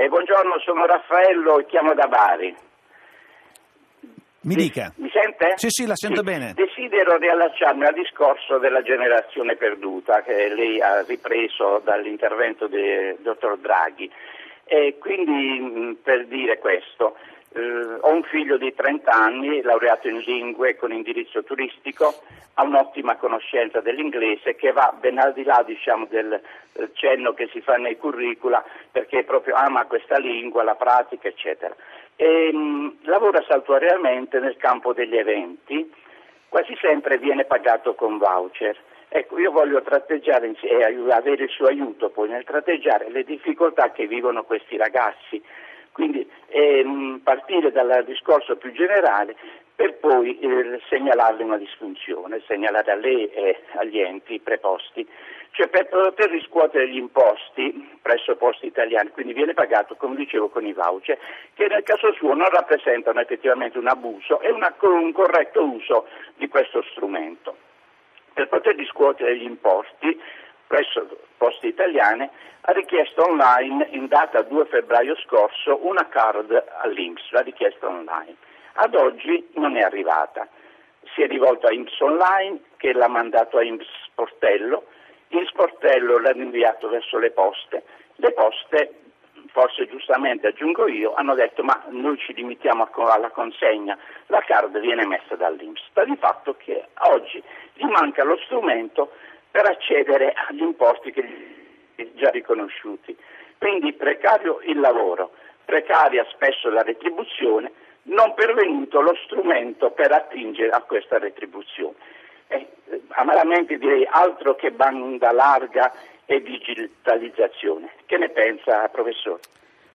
Eh, buongiorno, sono Raffaello e chiamo da Bari. Mi dica. Mi sente? Sì, sì, la sento bene. Desidero riallacciarmi al discorso della generazione perduta che lei ha ripreso dall'intervento del dottor Draghi. E quindi per dire questo, eh, ho un figlio di 30 anni, laureato in lingue con indirizzo turistico, ha un'ottima conoscenza dell'inglese che va ben al di là diciamo, del, del cenno che si fa nei curricula perché proprio ama questa lingua, la pratica eccetera. E, mh, lavora saltuariamente nel campo degli eventi, quasi sempre viene pagato con voucher. Ecco, io voglio tratteggiare e avere il suo aiuto poi nel tratteggiare le difficoltà che vivono questi ragazzi. Quindi ehm, partire dal discorso più generale per poi eh, segnalarle una disfunzione, segnalare a lei e agli enti preposti. Cioè per poter riscuotere gli imposti presso posti italiani, quindi viene pagato, come dicevo, con i voucher, che nel caso suo non rappresentano effettivamente un abuso e una, un corretto uso di questo strumento. Per poter riscuotere gli imposti presso poste italiane ha richiesto online in data 2 febbraio scorso una card all'Inps, la richiesta online. Ad oggi non è arrivata. Si è rivolto a Inps Online che l'ha mandato a Inps Sportello, il Sportello l'ha inviato verso le poste. Le poste, forse giustamente aggiungo io, hanno detto ma noi ci limitiamo alla consegna, la card viene messa dall'Inps. Sta di fatto che oggi gli manca lo strumento per accedere agli imposti che gli già riconosciuti. Quindi precario il lavoro, precaria spesso la retribuzione, non pervenuto lo strumento per attingere a questa retribuzione. Eh, amaramente direi altro che banda larga e digitalizzazione. Che ne pensa, professore?